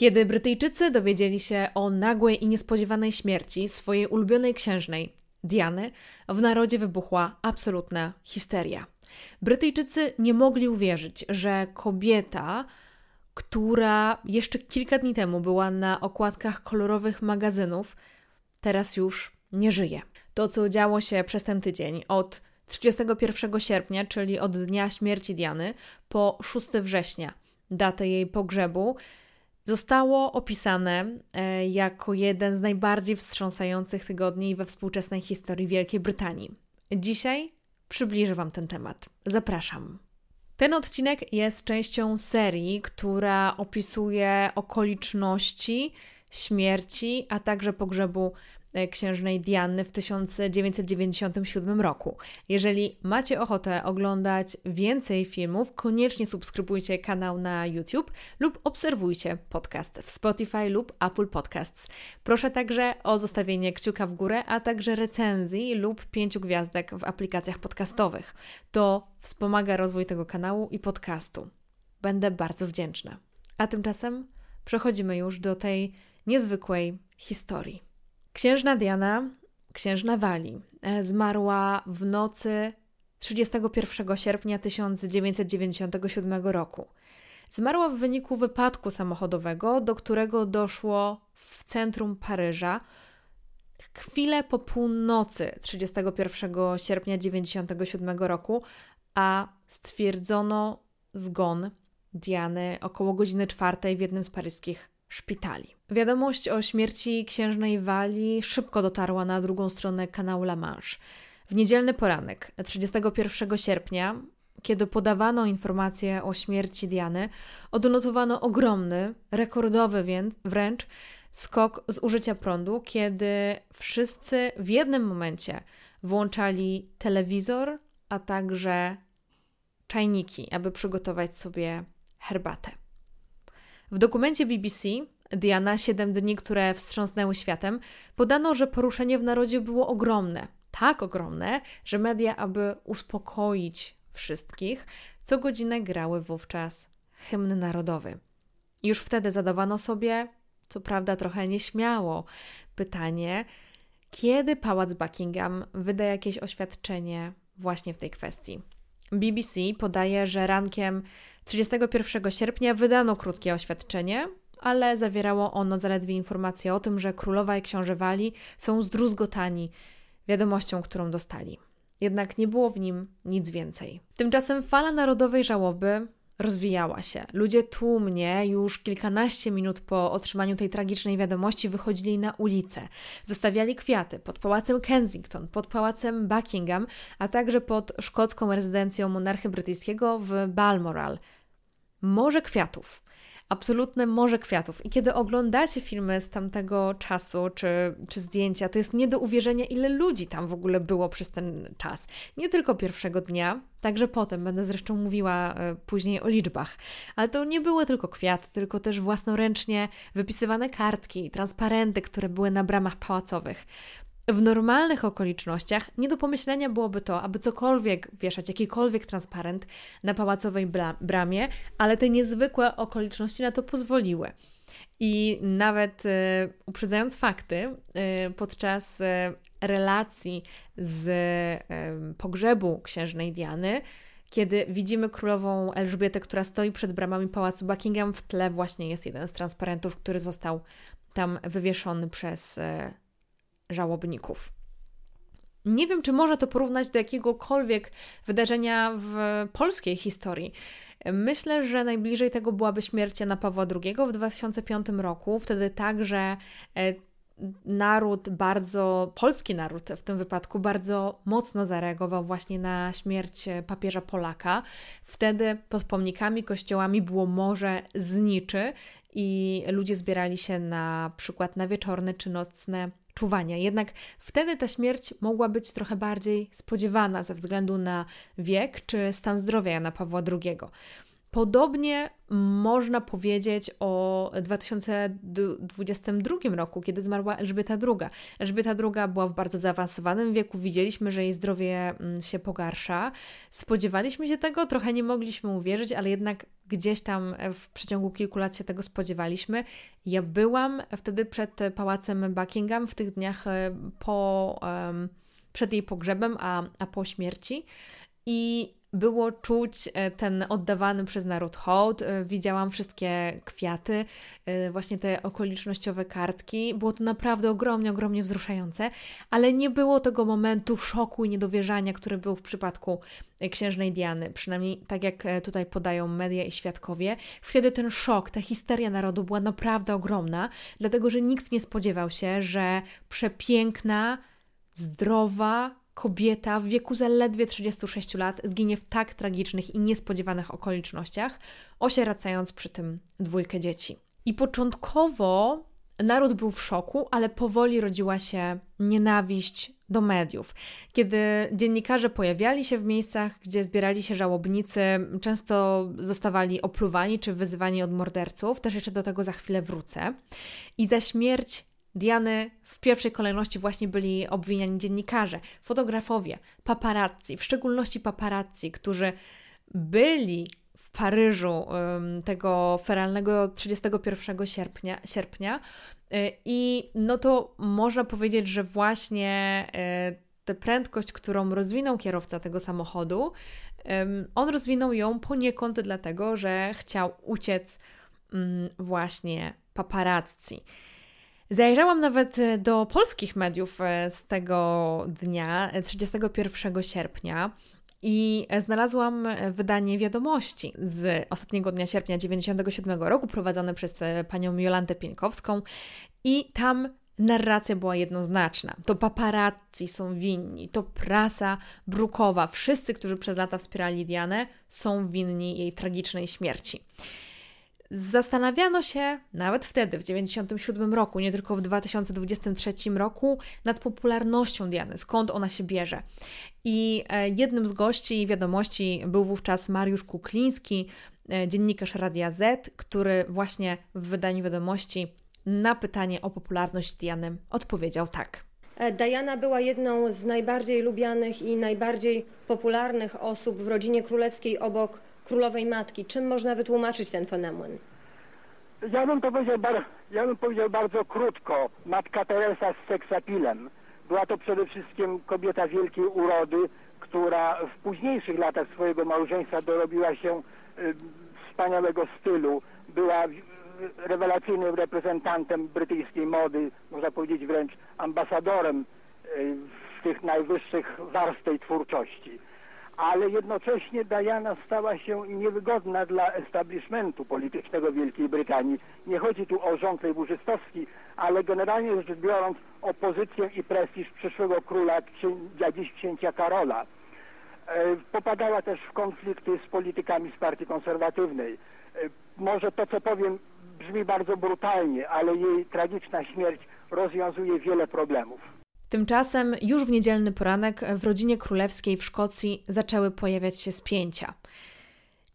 Kiedy Brytyjczycy dowiedzieli się o nagłej i niespodziewanej śmierci swojej ulubionej księżnej, Diany, w narodzie wybuchła absolutna histeria. Brytyjczycy nie mogli uwierzyć, że kobieta, która jeszcze kilka dni temu była na okładkach kolorowych magazynów, teraz już nie żyje. To, co działo się przez ten tydzień od 31 sierpnia, czyli od dnia śmierci Diany, po 6 września, datę jej pogrzebu, zostało opisane e, jako jeden z najbardziej wstrząsających tygodni we współczesnej historii Wielkiej Brytanii. Dzisiaj przybliżę Wam ten temat. Zapraszam. Ten odcinek jest częścią serii, która opisuje okoliczności śmierci, a także pogrzebu księżnej Diany w 1997 roku. Jeżeli macie ochotę oglądać więcej filmów, koniecznie subskrybujcie kanał na YouTube lub obserwujcie podcast w Spotify lub Apple Podcasts. Proszę także o zostawienie kciuka w górę, a także recenzji lub pięciu gwiazdek w aplikacjach podcastowych. To wspomaga rozwój tego kanału i podcastu. Będę bardzo wdzięczna. A tymczasem przechodzimy już do tej niezwykłej historii. Księżna Diana, księżna Walii, e, zmarła w nocy 31 sierpnia 1997 roku. Zmarła w wyniku wypadku samochodowego, do którego doszło w centrum Paryża chwilę po północy 31 sierpnia 1997 roku, a stwierdzono zgon Diany około godziny czwartej w jednym z paryskich szpitali. Wiadomość o śmierci księżnej Walii szybko dotarła na drugą stronę kanału La Manche. W niedzielny poranek, 31 sierpnia, kiedy podawano informacje o śmierci Diany, odnotowano ogromny, rekordowy wręcz skok z użycia prądu, kiedy wszyscy w jednym momencie włączali telewizor, a także czajniki, aby przygotować sobie herbatę. W dokumencie BBC Diana, siedem dni, które wstrząsnęły światem, podano, że poruszenie w narodzie było ogromne. Tak ogromne, że media, aby uspokoić wszystkich, co godzinę grały wówczas hymn narodowy. Już wtedy zadawano sobie, co prawda trochę nieśmiało, pytanie, kiedy pałac Buckingham wyda jakieś oświadczenie właśnie w tej kwestii. BBC podaje, że rankiem 31 sierpnia wydano krótkie oświadczenie, ale zawierało ono zaledwie informacje o tym, że królowa i książę Wali są zdruzgotani wiadomością, którą dostali. Jednak nie było w nim nic więcej. Tymczasem fala narodowej żałoby rozwijała się. Ludzie tłumnie już kilkanaście minut po otrzymaniu tej tragicznej wiadomości wychodzili na ulicę. Zostawiali kwiaty pod pałacem Kensington, pod pałacem Buckingham, a także pod szkocką rezydencją monarchy brytyjskiego w Balmoral. Morze kwiatów absolutne morze kwiatów. I kiedy oglądacie filmy z tamtego czasu, czy, czy zdjęcia, to jest nie do uwierzenia, ile ludzi tam w ogóle było przez ten czas. Nie tylko pierwszego dnia, także potem, będę zresztą mówiła e, później o liczbach. Ale to nie były tylko kwiaty, tylko też własnoręcznie wypisywane kartki, transparenty, które były na bramach pałacowych. W normalnych okolicznościach nie do pomyślenia byłoby to, aby cokolwiek wieszać, jakikolwiek transparent na pałacowej bramie, ale te niezwykłe okoliczności na to pozwoliły. I nawet e, uprzedzając fakty, e, podczas e, relacji z pogrzebu księżnej Diany, kiedy widzimy królową Elżbietę, która stoi przed bramami pałacu Buckingham, w tle właśnie jest jeden z transparentów, który został tam wywieszony przez żałobników. Nie wiem, czy można to porównać do jakiegokolwiek wydarzenia w polskiej historii. Myślę, że najbliżej tego byłaby śmierć Jana Pawła II w 2005 roku. Wtedy także e, naród bardzo, polski naród w tym wypadku, bardzo mocno zareagował właśnie na śmierć papieża Polaka. Wtedy pod pomnikami, kościołami było morze zniczy i ludzie zbierali się na przykład na wieczorne czy nocne czuwania. Jednak wtedy ta śmierć mogła być trochę bardziej spodziewana ze względu na wiek czy stan zdrowia Jana Pawła II. Podobnie można powiedzieć o 2022 roku, kiedy zmarła Elżbieta II. Elżbieta II była w bardzo zaawansowanym wieku, widzieliśmy, że jej zdrowie mm, się pogarsza. Spodziewaliśmy się tego, trochę nie mogliśmy uwierzyć, ale jednak gdzieś tam w przeciągu kilku lat się tego spodziewaliśmy. Ja byłam wtedy przed pałacem Buckingham w tych dniach e, po, przed jej pogrzebem, a, a po śmierci. I było czuć e, ten oddawany przez naród hołd. E, widziałam wszystkie kwiaty, e, właśnie te okolicznościowe kartki. Było to naprawdę ogromnie, ogromnie wzruszające, ale nie było tego momentu szoku i niedowierzania, który był w przypadku księżnej Diany, przynajmniej tak jak tutaj podają media i świadkowie. Wtedy ten szok, ta histeria narodu była naprawdę ogromna, dlatego że nikt nie spodziewał się, że przepiękna, zdrowa, kobieta w wieku zaledwie 36 lat zginie w tak tragicznych i niespodziewanych okolicznościach, osieracając przy tym dwójkę dzieci. I początkowo naród był w szoku, ale powoli rodziła się nienawiść do mediów. Kiedy dziennikarze pojawiali się w miejscach, gdzie zbierali się żałobnicy, często zostawali opluwani czy wyzywani od morderców, też jeszcze do tego za chwilę wrócę. I za śmierć Diany w pierwszej kolejności właśnie byli obwiniani dziennikarze, fotografowie, paparazzi, w szczególności paparazzi, którzy byli w Paryżu tego feralnego 31 sierpnia, sierpnia y, i no to można powiedzieć, że właśnie y, tę prędkość, którą rozwinął kierowca tego samochodu, on rozwinął ją poniekąd dlatego, że chciał uciec właśnie paparazzi. Zajrzałam nawet e, do polskich mediów e, z tego dnia, 31 e, sierpnia. I znalazłam wydanie wiadomości z ostatniego dnia sierpnia 1997 roku, prowadzone przez panią Jolantę Pieńkowską, i tam narracja była jednoznaczna. To paparazzi są winni, to prasa brukowa, wszyscy, którzy przez lata wspierali Dianę, są winni jej tragicznej śmierci. Zastanawiano się nawet wtedy, w 1997 roku, nie tylko w 2023 roku, nad popularnością Diany, skąd ona się bierze. I e, jednym z gości wiadomości był wówczas Mariusz Kukliński, e, dziennikarz Radia Z, który właśnie w wydaniu wiadomości na pytanie o popularność Diany odpowiedział tak. E, Diana była jedną z najbardziej lubianych i najbardziej popularnych osób w rodzinie królewskiej obok królowej matki. Czym można wytłumaczyć ten fenomen? Ja bym powiedział, bar, ja bym powiedział bardzo krótko. Matka Teresa z seksapilem. Była to przede wszystkim kobieta wielkiej urody, która w późniejszych latach swojego małżeństwa dorobiła się y, wspaniałego stylu. Była rewelacyjnym reprezentantem brytyjskiej mody, można powiedzieć wręcz ambasadorem y, w tych najwyższych warstw tej twórczości ale jednocześnie Diana stała się niewygodna dla establishmentu politycznego Wielkiej Brytanii. Nie chodzi tu o rząd lejburzystowski, ale generalnie rzecz biorąc o pozycję i prestiż przyszłego króla, dziś księcia Karola. E, popadała też w konflikty z politykami z partii konserwatywnej. E, może to, co powiem, brzmi bardzo brutalnie, ale jej tragiczna śmierć rozwiązuje wiele problemów. Tymczasem już w niedzielny poranek w rodzinie królewskiej w Szkocji zaczęły pojawiać się spięcia.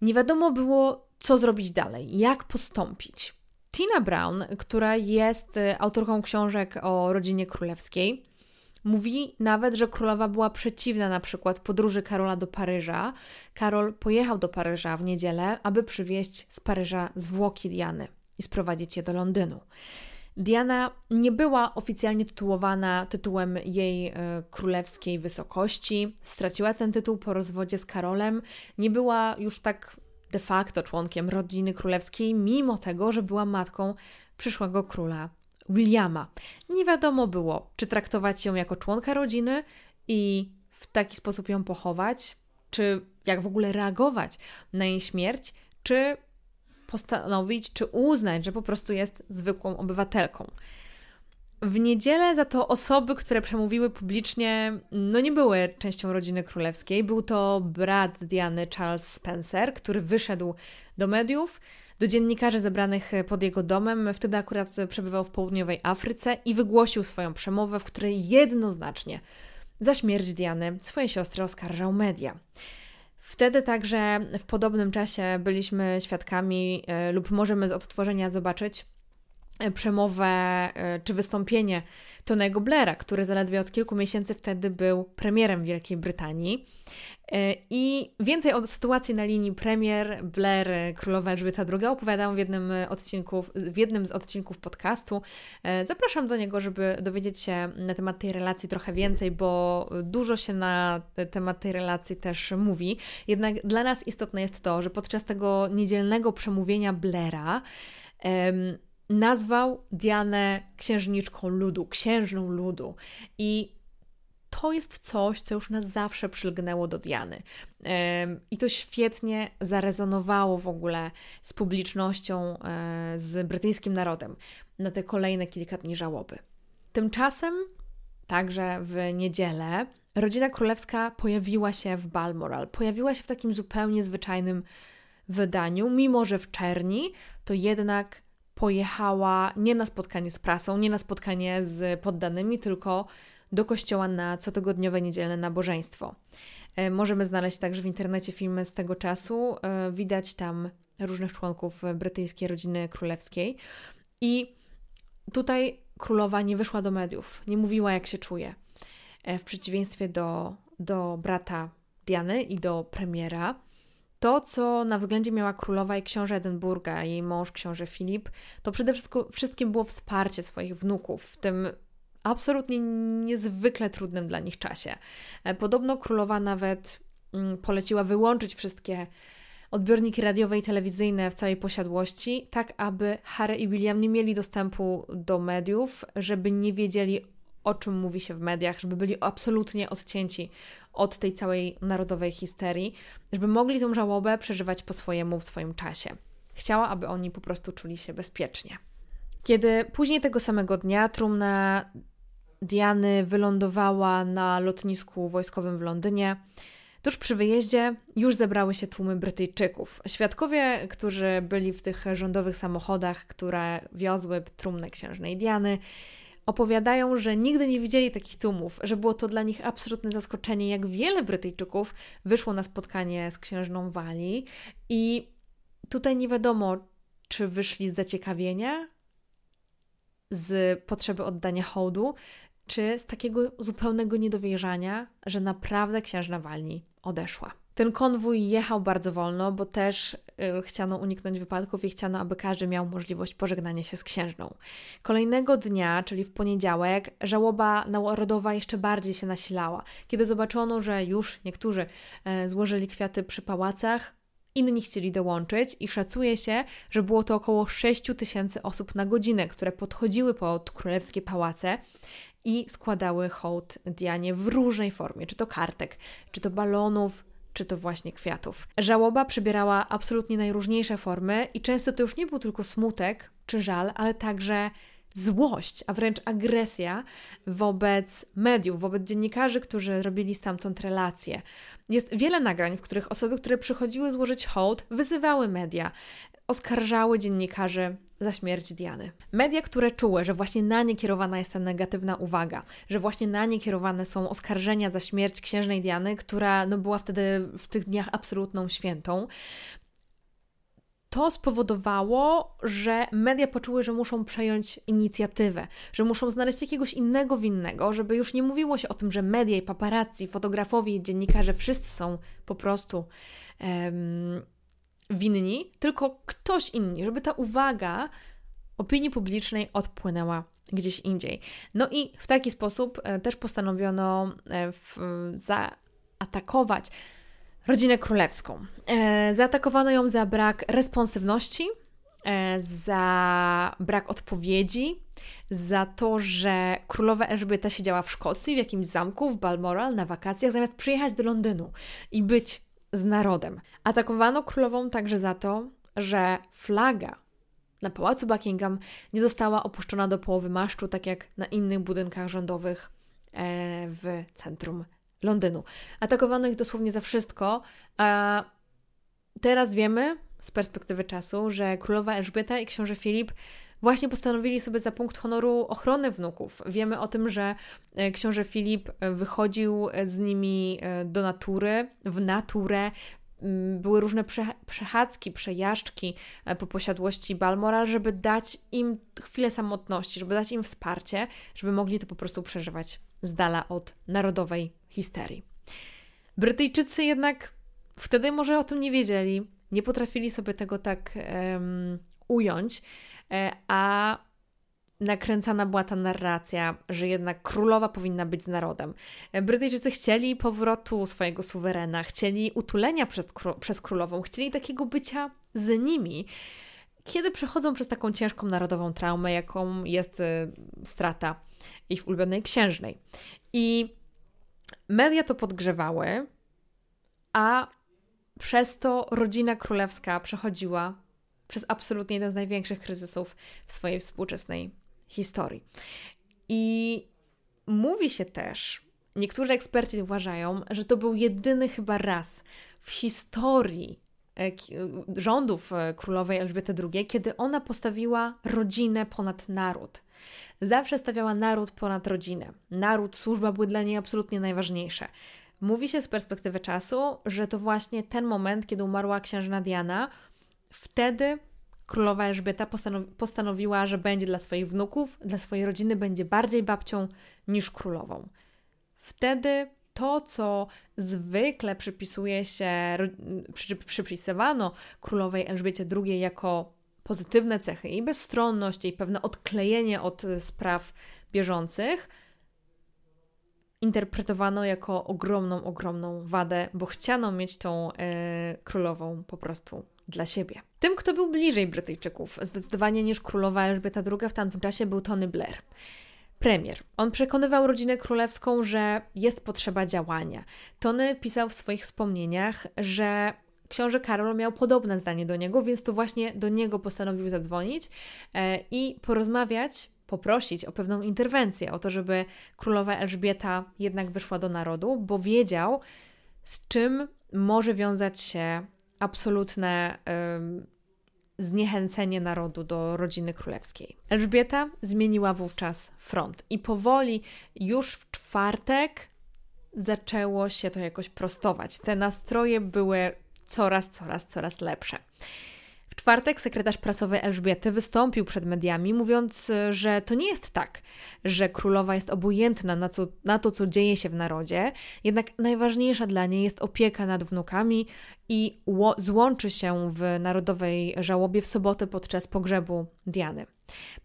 Nie wiadomo było, co zrobić dalej, jak postąpić. Tina Brown, która jest y, autorką książek o rodzinie królewskiej, mówi nawet, że królowa była przeciwna na przykład podróży Karola do Paryża. Karol pojechał do Paryża w niedzielę, aby przywieźć z Paryża zwłoki Diany i sprowadzić je do Londynu. Diana nie była oficjalnie tytułowana tytułem jej e, królewskiej wysokości. Straciła ten tytuł po rozwodzie z Karolem. Nie była już tak de facto członkiem rodziny królewskiej, mimo tego, że była matką przyszłego króla Williama. Nie wiadomo było, czy traktować ją jako członka rodziny i w taki sposób ją pochować, czy jak w ogóle reagować na jej śmierć, czy postanowić czy uznać, że po prostu jest zwykłą obywatelką. W niedzielę za to osoby, które przemówiły publicznie, no nie były częścią rodziny królewskiej. Był to brat Diany Charles Spencer, który wyszedł do mediów, do dziennikarzy zebranych pod jego domem. Wtedy akurat przebywał w południowej Afryce i wygłosił swoją przemowę, w której jednoznacznie za śmierć Diany swojej siostry oskarżał media. Wtedy także w podobnym czasie byliśmy świadkami, e, lub możemy z odtworzenia zobaczyć, przemowę czy wystąpienie Tonego Blaira, który zaledwie od kilku miesięcy wtedy był premierem Wielkiej Brytanii. E, I więcej o sytuacji na linii premier Blair, królowa Elżbieta II opowiadałam w jednym, odcinków, w jednym z odcinków podcastu. E, zapraszam do niego, żeby dowiedzieć się na temat tej relacji trochę więcej, bo dużo się na temat tej relacji też mówi. Jednak dla nas istotne jest to, że podczas tego niedzielnego przemówienia Blaira nazwał Dianę księżniczką ludu, księżną ludu. I to jest coś, co już nas zawsze przylgnęło do Diany. I to świetnie zarezonowało w ogóle z publicznością, e, z brytyjskim narodem na te kolejne kilka dni żałoby. Tymczasem, także w niedzielę, rodzina królewska pojawiła się w Balmoral. Pojawiła się w takim zupełnie zwyczajnym wydaniu, mimo że w czerni, to jednak pojechała nie na spotkanie z prasą, nie na spotkanie z poddanymi, tylko do kościoła na cotygodniowe niedzielne nabożeństwo. E, możemy znaleźć także w internecie filmy z tego czasu. E, widać tam różnych członków brytyjskiej rodziny królewskiej. I tutaj królowa nie wyszła do mediów, nie mówiła jak się czuje. E, w przeciwieństwie do, do brata Diany i do premiera. To, co na względzie miała królowa i książę Edynburga, jej mąż, książę Filip, to przede wszystkim było wsparcie swoich wnuków w tym absolutnie niezwykle trudnym dla nich czasie. E, podobno królowa nawet mm, poleciła wyłączyć wszystkie odbiorniki radiowe i telewizyjne w całej posiadłości, tak aby Harry i William nie mieli dostępu do mediów, żeby nie wiedzieli o czym mówi się w mediach, żeby byli absolutnie odcięci od tej całej narodowej histerii, żeby mogli tą żałobę przeżywać po swojemu w swoim czasie. Chciała, aby oni po prostu czuli się bezpiecznie. Kiedy później tego samego dnia trumna Diany wylądowała na lotnisku wojskowym w Londynie, tuż przy wyjeździe już zebrały się tłumy Brytyjczyków. Świadkowie, którzy byli w tych rządowych samochodach, które wiozły trumnę księżnej Diany, opowiadają, że nigdy nie widzieli takich tłumów, że było to dla nich absolutne zaskoczenie, jak wiele Brytyjczyków wyszło na spotkanie z księżną Walii i tutaj nie wiadomo, czy wyszli z zaciekawienia, z potrzeby oddania hołdu, czy z takiego zupełnego niedowierzania, że naprawdę księżna Walni odeszła. Ten konwój jechał bardzo wolno, bo też y, chciano uniknąć wypadków i chciano, aby każdy miał możliwość pożegnania się z księżną. Kolejnego dnia, czyli w poniedziałek, żałoba narodowa jeszcze bardziej się nasilała. Kiedy zobaczono, że już niektórzy y, złożyli kwiaty przy pałacach, inni chcieli dołączyć i szacuje się, że było to około 6 tysięcy osób na godzinę, które podchodziły pod królewskie pałace i składały hołd Dianie w różnej formie, czy to kartek, czy to balonów, czy to właśnie kwiatów. Żałoba przybierała absolutnie najróżniejsze formy i często to już nie był tylko smutek czy żal, ale także złość, a wręcz agresja wobec mediów, wobec dziennikarzy, którzy robili stamtąd relacje. Jest wiele nagrań, w których osoby, które przychodziły złożyć hołd, wyzywały media, oskarżały dziennikarzy za śmierć Diany. Media, które czuły, że właśnie na nie kierowana jest ta negatywna uwaga, że właśnie na nie kierowane są oskarżenia za śmierć księżnej Diany, która no, była wtedy w tych dniach absolutną świętą, to spowodowało, że media poczuły, że muszą przejąć inicjatywę, że muszą znaleźć jakiegoś innego winnego, żeby już nie mówiło się o tym, że media i paparazzi, fotografowie i dziennikarze wszyscy są po prostu um, winni, tylko ktoś inny, żeby ta uwaga opinii publicznej odpłynęła gdzieś indziej. No i w taki sposób e, też postanowiono e, w, zaatakować rodzinę królewską. E, zaatakowano ją za brak responsywności, za brak odpowiedzi, za to, że królowa Elżbieta siedziała w Szkocji, w jakimś zamku w Balmoral na wakacjach, zamiast przyjechać do Londynu i być z narodem. Atakowano królową także za to, że flaga na pałacu Buckingham nie została opuszczona do połowy masztu, tak jak na innych budynkach rządowych e, w centrum Londynu. Atakowano ich dosłownie za wszystko. A teraz wiemy z perspektywy czasu, że królowa Elżbieta i książę Filip właśnie postanowili sobie za punkt honoru ochronę wnuków. Wiemy o tym, że e, książę Filip e, wychodził z nimi e, do natury, w naturę, mm, były różne przechadzki, przejażdżki e, po posiadłości Balmoral, żeby dać im chwilę samotności, żeby dać im wsparcie, żeby mogli to po prostu przeżywać z dala od narodowej histerii. Brytyjczycy jednak wtedy może o tym nie wiedzieli, nie potrafili sobie tego tak um, ująć, e, a nakręcana była ta narracja, że jednak królowa powinna być z narodem. Brytyjczycy chcieli powrotu swojego suwerena, chcieli utulenia przez, przez królową, chcieli takiego bycia z nimi, kiedy przechodzą przez taką ciężką narodową traumę, jaką jest y, strata ich ulubionej księżnej. I media to podgrzewały, a przez to rodzina królewska przechodziła przez absolutnie jeden z największych kryzysów w swojej współczesnej historii. I mówi się też, niektórzy eksperci uważają, że to był jedyny chyba raz w historii e, rządów e, królowej Elżbiety II, kiedy ona postawiła rodzinę ponad naród. Zawsze stawiała naród ponad rodzinę. Naród, służba były dla niej absolutnie najważniejsze. Mówi się z perspektywy czasu, że to właśnie ten moment, kiedy umarła księżna Diana, wtedy królowa Elżbieta postanowi postanowiła, że będzie dla swoich wnuków, dla swojej rodziny będzie bardziej babcią niż królową. Wtedy to, co zwykle przypisuje się, przy, przypisywano królowej Elżbiecie II jako pozytywne cechy, jej bezstronność, jej pewne odklejenie od spraw bieżących, interpretowano jako ogromną, ogromną wadę, bo chciano mieć tą e, królową po prostu dla siebie. Tym, kto był bliżej Brytyjczyków, zdecydowanie niż królowa Elżbieta II w tamtym czasie, był Tony Blair. Premier. On przekonywał rodzinę królewską, że jest potrzeba działania. Tony pisał w swoich wspomnieniach, że książę Karol miał podobne zdanie do niego, więc to właśnie do niego postanowił zadzwonić e, i porozmawiać, poprosić o pewną interwencję, o to, żeby królowa Elżbieta jednak wyszła do narodu, bo wiedział, z czym może wiązać się absolutne zniechęcenie narodu do rodziny królewskiej. Elżbieta zmieniła wówczas front i powoli już w czwartek zaczęło się to jakoś prostować. Te nastroje były coraz, coraz, coraz lepsze. Czwartek sekretarz prasowy Elżbiety wystąpił przed mediami, mówiąc, że to nie jest tak, że królowa jest obojętna na, co, na to, co dzieje się w narodzie, jednak najważniejsza dla niej jest opieka nad wnukami i złączy się w narodowej żałobie w sobotę podczas pogrzebu Diany.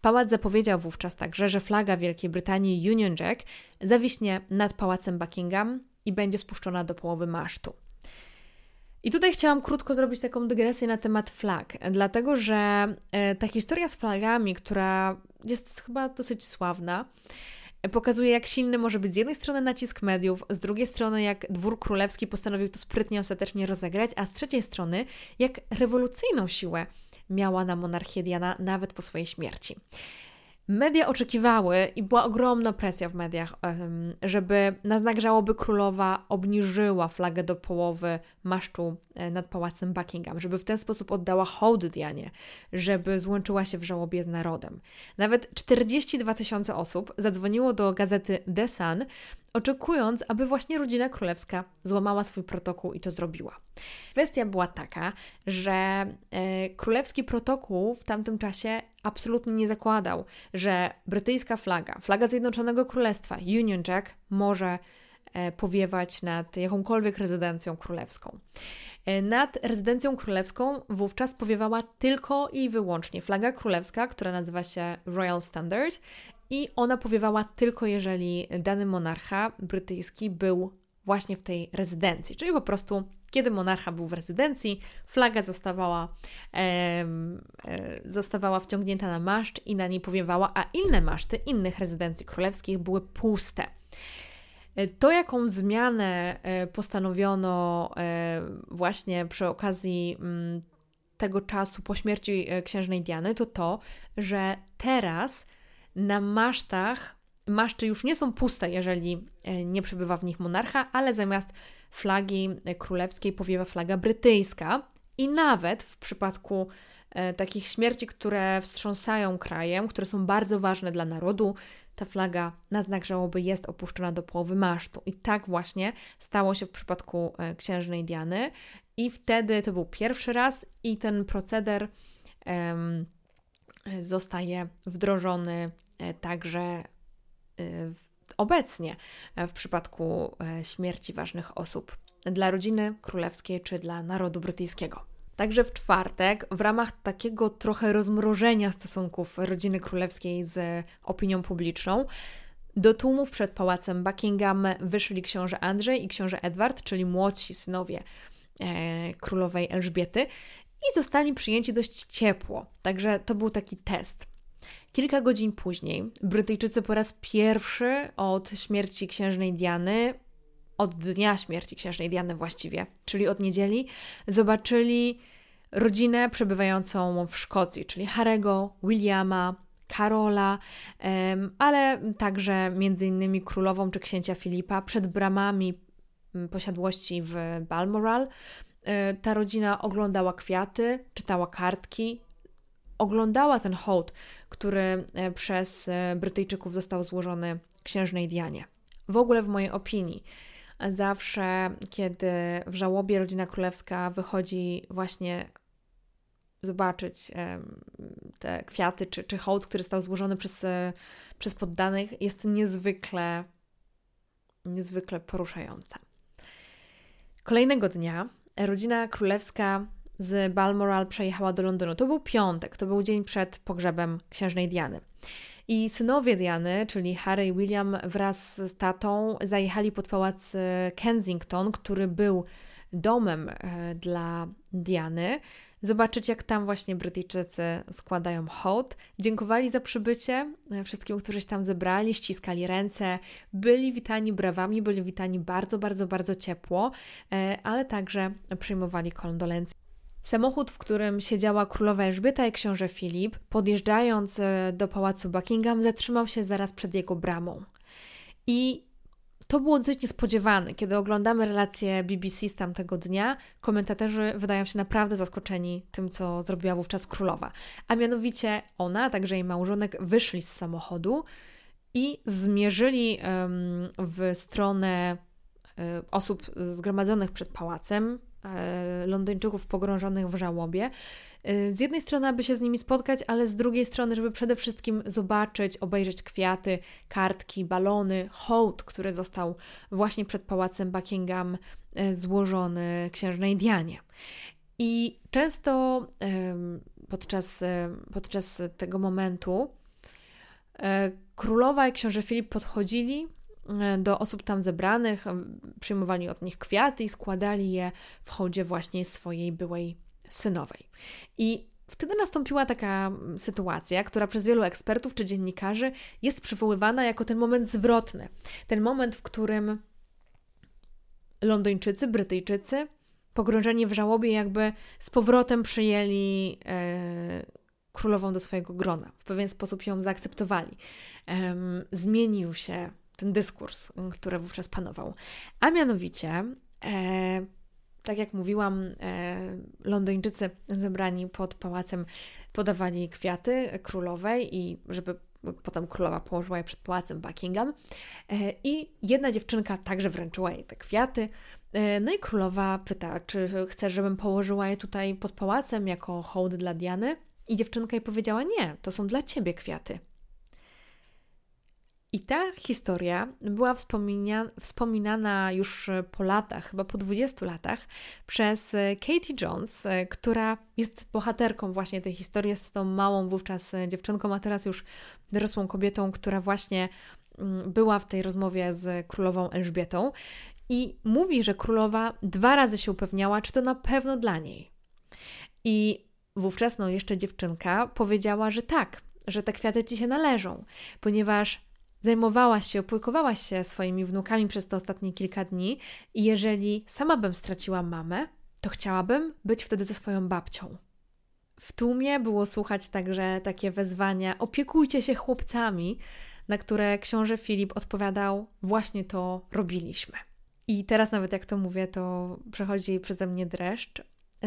Pałac zapowiedział wówczas także, że flaga Wielkiej Brytanii Union Jack zawiśnie nad pałacem Buckingham i będzie spuszczona do połowy masztu. I tutaj chciałam krótko zrobić taką dygresję na temat flag, dlatego że e, ta historia z flagami, która jest chyba dosyć sławna, e, pokazuje, jak silny może być z jednej strony nacisk mediów, z drugiej strony, jak dwór królewski postanowił to sprytnie ostatecznie rozegrać, a z trzeciej strony, jak rewolucyjną siłę miała na monarchię Diana nawet po swojej śmierci. Media oczekiwały i była ogromna presja w mediach, żeby na znak żałoby królowa obniżyła flagę do połowy masztu e, nad pałacem Buckingham, żeby w ten sposób oddała hołd Dianie, żeby złączyła się w żałobie z narodem. Nawet 42 tysiące osób zadzwoniło do gazety The Sun, oczekując, aby właśnie rodzina królewska złamała swój protokół i to zrobiła. Kwestia była taka, że e, królewski protokół w tamtym czasie absolutnie nie zakładał, że brytyjska flaga, flaga Zjednoczonego Królestwa, Union Jack, może e, powiewać nad jakąkolwiek rezydencją królewską. E, nad rezydencją królewską wówczas powiewała tylko i wyłącznie flaga królewska, która nazywa się Royal Standard i ona powiewała tylko jeżeli dany monarcha brytyjski był właśnie w tej rezydencji, czyli po prostu kiedy monarcha był w rezydencji, flaga zostawała, e, zostawała wciągnięta na maszt i na niej powiewała, a inne maszty innych rezydencji królewskich były puste. E, to, jaką zmianę e, postanowiono e, właśnie przy okazji mm, tego czasu po śmierci księżnej Diany, to to, że teraz na masztach maszty już nie są puste, jeżeli nie przebywa w nich monarcha, ale zamiast flagi królewskiej powiewa flaga brytyjska. I nawet w przypadku takich śmierci, które wstrząsają krajem, które są bardzo ważne dla narodu, ta flaga na znak żałoby jest opuszczona do połowy masztu. I tak właśnie stało się w przypadku e, księżnej Diany. I wtedy to był pierwszy raz, i ten proceder zostaje wdrożony e, także w, obecnie w przypadku śmierci ważnych osób dla rodziny królewskiej czy dla narodu brytyjskiego. Także w czwartek, w ramach takiego trochę rozmrożenia stosunków rodziny królewskiej z opinią publiczną, do tłumów przed pałacem Buckingham wyszli książę Andrzej i książę Edward, czyli młodsi synowie e, królowej Elżbiety, i zostali przyjęci dość ciepło. Także to był taki test. Kilka godzin później Brytyjczycy po raz pierwszy od śmierci księżnej Diany od dnia śmierci księżnej Diany właściwie, czyli od niedzieli, zobaczyli rodzinę przebywającą w Szkocji, czyli Harego, Williama, Karola, ale także między innymi królową czy księcia Filipa przed bramami mm, posiadłości w Balmoral. E, ta rodzina oglądała kwiaty, czytała kartki, oglądała ten hołd, który e, przez e, Brytyjczyków został złożony księżnej Dianie. W ogóle, w mojej opinii, zawsze, kiedy w żałobie rodzina królewska wychodzi właśnie zobaczyć te kwiaty czy, czy hołd, który został złożony przez, przez poddanych, jest niezwykle, niezwykle poruszająca. Kolejnego dnia rodzina królewska z Balmoral przejechała do Londynu. To był piątek, to był dzień przed pogrzebem księżnej Diany. I synowie Diany, czyli Harry i William wraz z tatą zajechali pod pałac e, Kensington, który był domem e, dla Diany. Zobaczyć, jak tam właśnie Brytyjczycy składają hołd. Dziękowali za przybycie e, wszystkim, którzy się tam zebrali, ściskali ręce, byli witani brawami, byli witani bardzo, bardzo, bardzo ciepło, ale także przyjmowali kondolencje. Samochód, w którym siedziała królowa Elżbieta i książę Filip, podjeżdżając e, do pałacu Buckingham, zatrzymał się zaraz przed jego bramą. I to było dosyć niespodziewane. Kiedy oglądamy relacje BBC z tamtego dnia, komentatorzy wydają się naprawdę zaskoczeni tym, co zrobiła wówczas królowa. A mianowicie ona, a także jej małżonek, wyszli z samochodu i zmierzyli w stronę um, osób zgromadzonych przed pałacem, E, Londyńczyków pogrążonych w żałobie. E, z jednej strony, aby się z nimi spotkać, ale z drugiej strony, żeby przede wszystkim zobaczyć, obejrzeć kwiaty, kartki, balony, hołd, który został właśnie przed pałacem Buckingham e, złożony księżnej Dianie. I często podczas, podczas tego momentu królowa i książę Filip podchodzili E, do osób tam zebranych, e, przyjmowali od nich kwiaty i składali je w hołdzie właśnie swojej byłej synowej. I wtedy nastąpiła taka sytuacja, która przez wielu ekspertów czy dziennikarzy jest przywoływana jako ten moment zwrotny. Ten moment, w którym Londyńczycy, Brytyjczycy, pogrążeni w żałobie, jakby z powrotem przyjęli e, królową do swojego grona. W pewien sposób ją zaakceptowali. E, zmienił się ten dyskurs, który wówczas panował. A mianowicie, e, tak jak mówiłam, e, Londyńczycy zebrani pod pałacem podawali kwiaty królowej i żeby potem królowa położyła je przed pałacem Buckingham e, i jedna dziewczynka także wręczyła jej te kwiaty. E, no i królowa pyta, czy chcesz, żebym położyła je tutaj pod pałacem jako hołd dla Diany? I dziewczynka jej powiedziała, nie, to są dla ciebie kwiaty. I ta historia była wspominana już po latach, chyba po 20 latach, przez Katie Jones, która jest bohaterką właśnie tej historii. Jest tą małą wówczas dziewczynką, a teraz już dorosłą kobietą, która właśnie mm, była w tej rozmowie z królową Elżbietą. I mówi, że królowa dwa razy się upewniała, czy to na pewno dla niej. I wówczas, no jeszcze dziewczynka, powiedziała, że tak, że te kwiaty ci się należą, ponieważ zajmowałaś się, opiekowałaś się swoimi wnukami przez te ostatnie kilka dni i jeżeli sama bym straciła mamę, to chciałabym być wtedy ze swoją babcią. W tłumie było słuchać także takie wezwania: opiekujcie się chłopcami, na które książę Filip odpowiadał: Właśnie to robiliśmy. I teraz, nawet jak to mówię, to przechodzi przeze mnie dreszcz,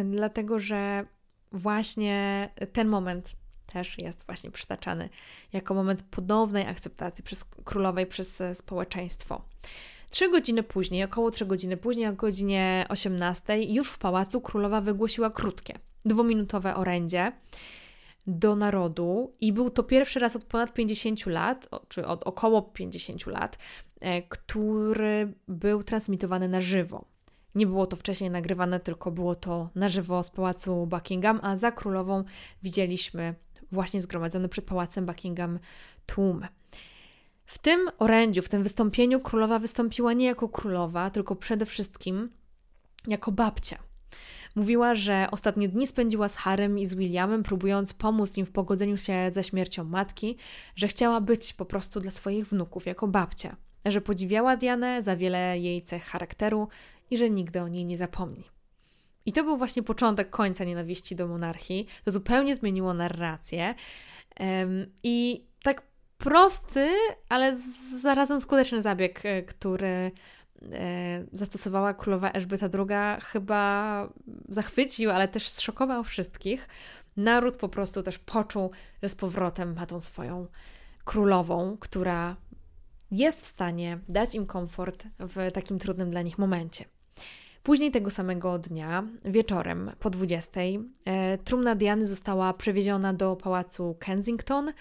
dlatego że właśnie ten moment też jest właśnie przytaczany jako moment ponownej akceptacji przez królowej przez społeczeństwo. Trzy godziny później, około trzy godziny później, o godzinie 18, już w pałacu królowa wygłosiła krótkie, dwuminutowe orędzie do narodu i był to pierwszy raz od ponad 50 lat, czy od około 50 lat, e, który był transmitowany na żywo. Nie było to wcześniej nagrywane, tylko było to na żywo z pałacu Buckingham, a za królową widzieliśmy właśnie zgromadzony przed pałacem Buckingham tłum. W tym orędziu, w tym wystąpieniu królowa wystąpiła nie jako królowa, tylko przede wszystkim jako babcia. Mówiła, że ostatnie dni spędziła z Harem i z Williamem, próbując pomóc im w pogodzeniu się ze śmiercią matki, że chciała być po prostu dla swoich wnuków jako babcia, że podziwiała Dianę za wiele jej cech charakteru i że nigdy o niej nie zapomni. I to był właśnie początek końca nienawiści do monarchii. To zupełnie zmieniło narrację. I tak prosty, ale zarazem skuteczny zabieg, e, który E, zastosowała królowa Elżbieta II, chyba zachwycił, ale też zszokował wszystkich. Naród po prostu też poczuł, że z powrotem ma tą swoją królową, która jest w stanie dać im komfort w takim trudnym dla nich momencie. Później tego samego dnia, wieczorem po 20, e, trumna Diany została przewieziona do pałacu Kensington,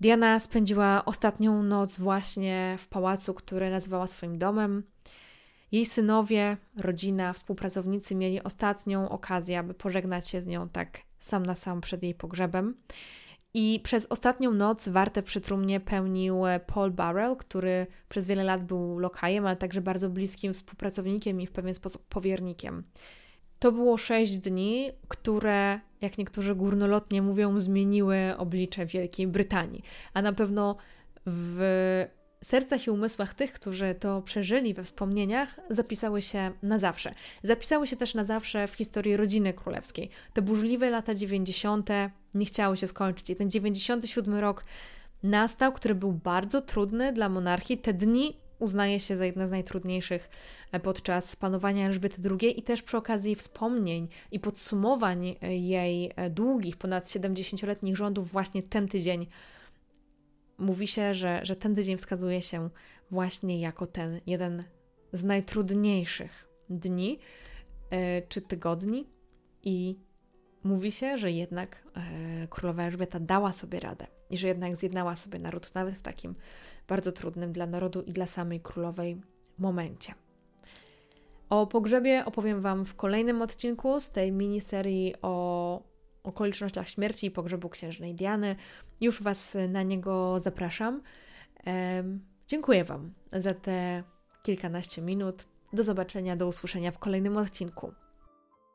Diana spędziła ostatnią noc właśnie w pałacu, który nazywała swoim domem. Jej synowie, rodzina, współpracownicy mieli ostatnią okazję, aby pożegnać się z nią tak sam na sam przed jej pogrzebem. I przez ostatnią noc wartę przy trumnie pełnił Paul Barrel, który przez wiele lat był lokajem, ale także bardzo bliskim współpracownikiem i w pewien sposób powiernikiem. To było sześć dni, które, jak niektórzy górnolotnie mówią, zmieniły oblicze Wielkiej Brytanii. A na pewno w sercach i umysłach tych, którzy to przeżyli we wspomnieniach, zapisały się na zawsze. Zapisały się też na zawsze w historii rodziny królewskiej. Te burzliwe lata 90. nie chciały się skończyć i ten 97 rok nastał, który był bardzo trudny dla monarchii. Te dni uznaje się za jedne z najtrudniejszych e, podczas panowania Elżbiety II i też przy okazji wspomnień i podsumowań jej e, długich, ponad 70-letnich rządów, właśnie ten tydzień mówi się, że, że ten tydzień wskazuje się właśnie jako ten jeden z najtrudniejszych dni czy tygodni i mówi się, że jednak królowa Elżbieta dała sobie radę i że jednak zjednała sobie naród nawet w takim bardzo trudnym dla narodu i dla samej królowej momencie. O pogrzebie opowiem Wam w kolejnym odcinku z tej miniserii o okolicznościach śmierci i pogrzebu księżnej Diany. Już Was na niego zapraszam. Dziękuję Wam za te kilkanaście minut. Do zobaczenia, do usłyszenia w kolejnym odcinku.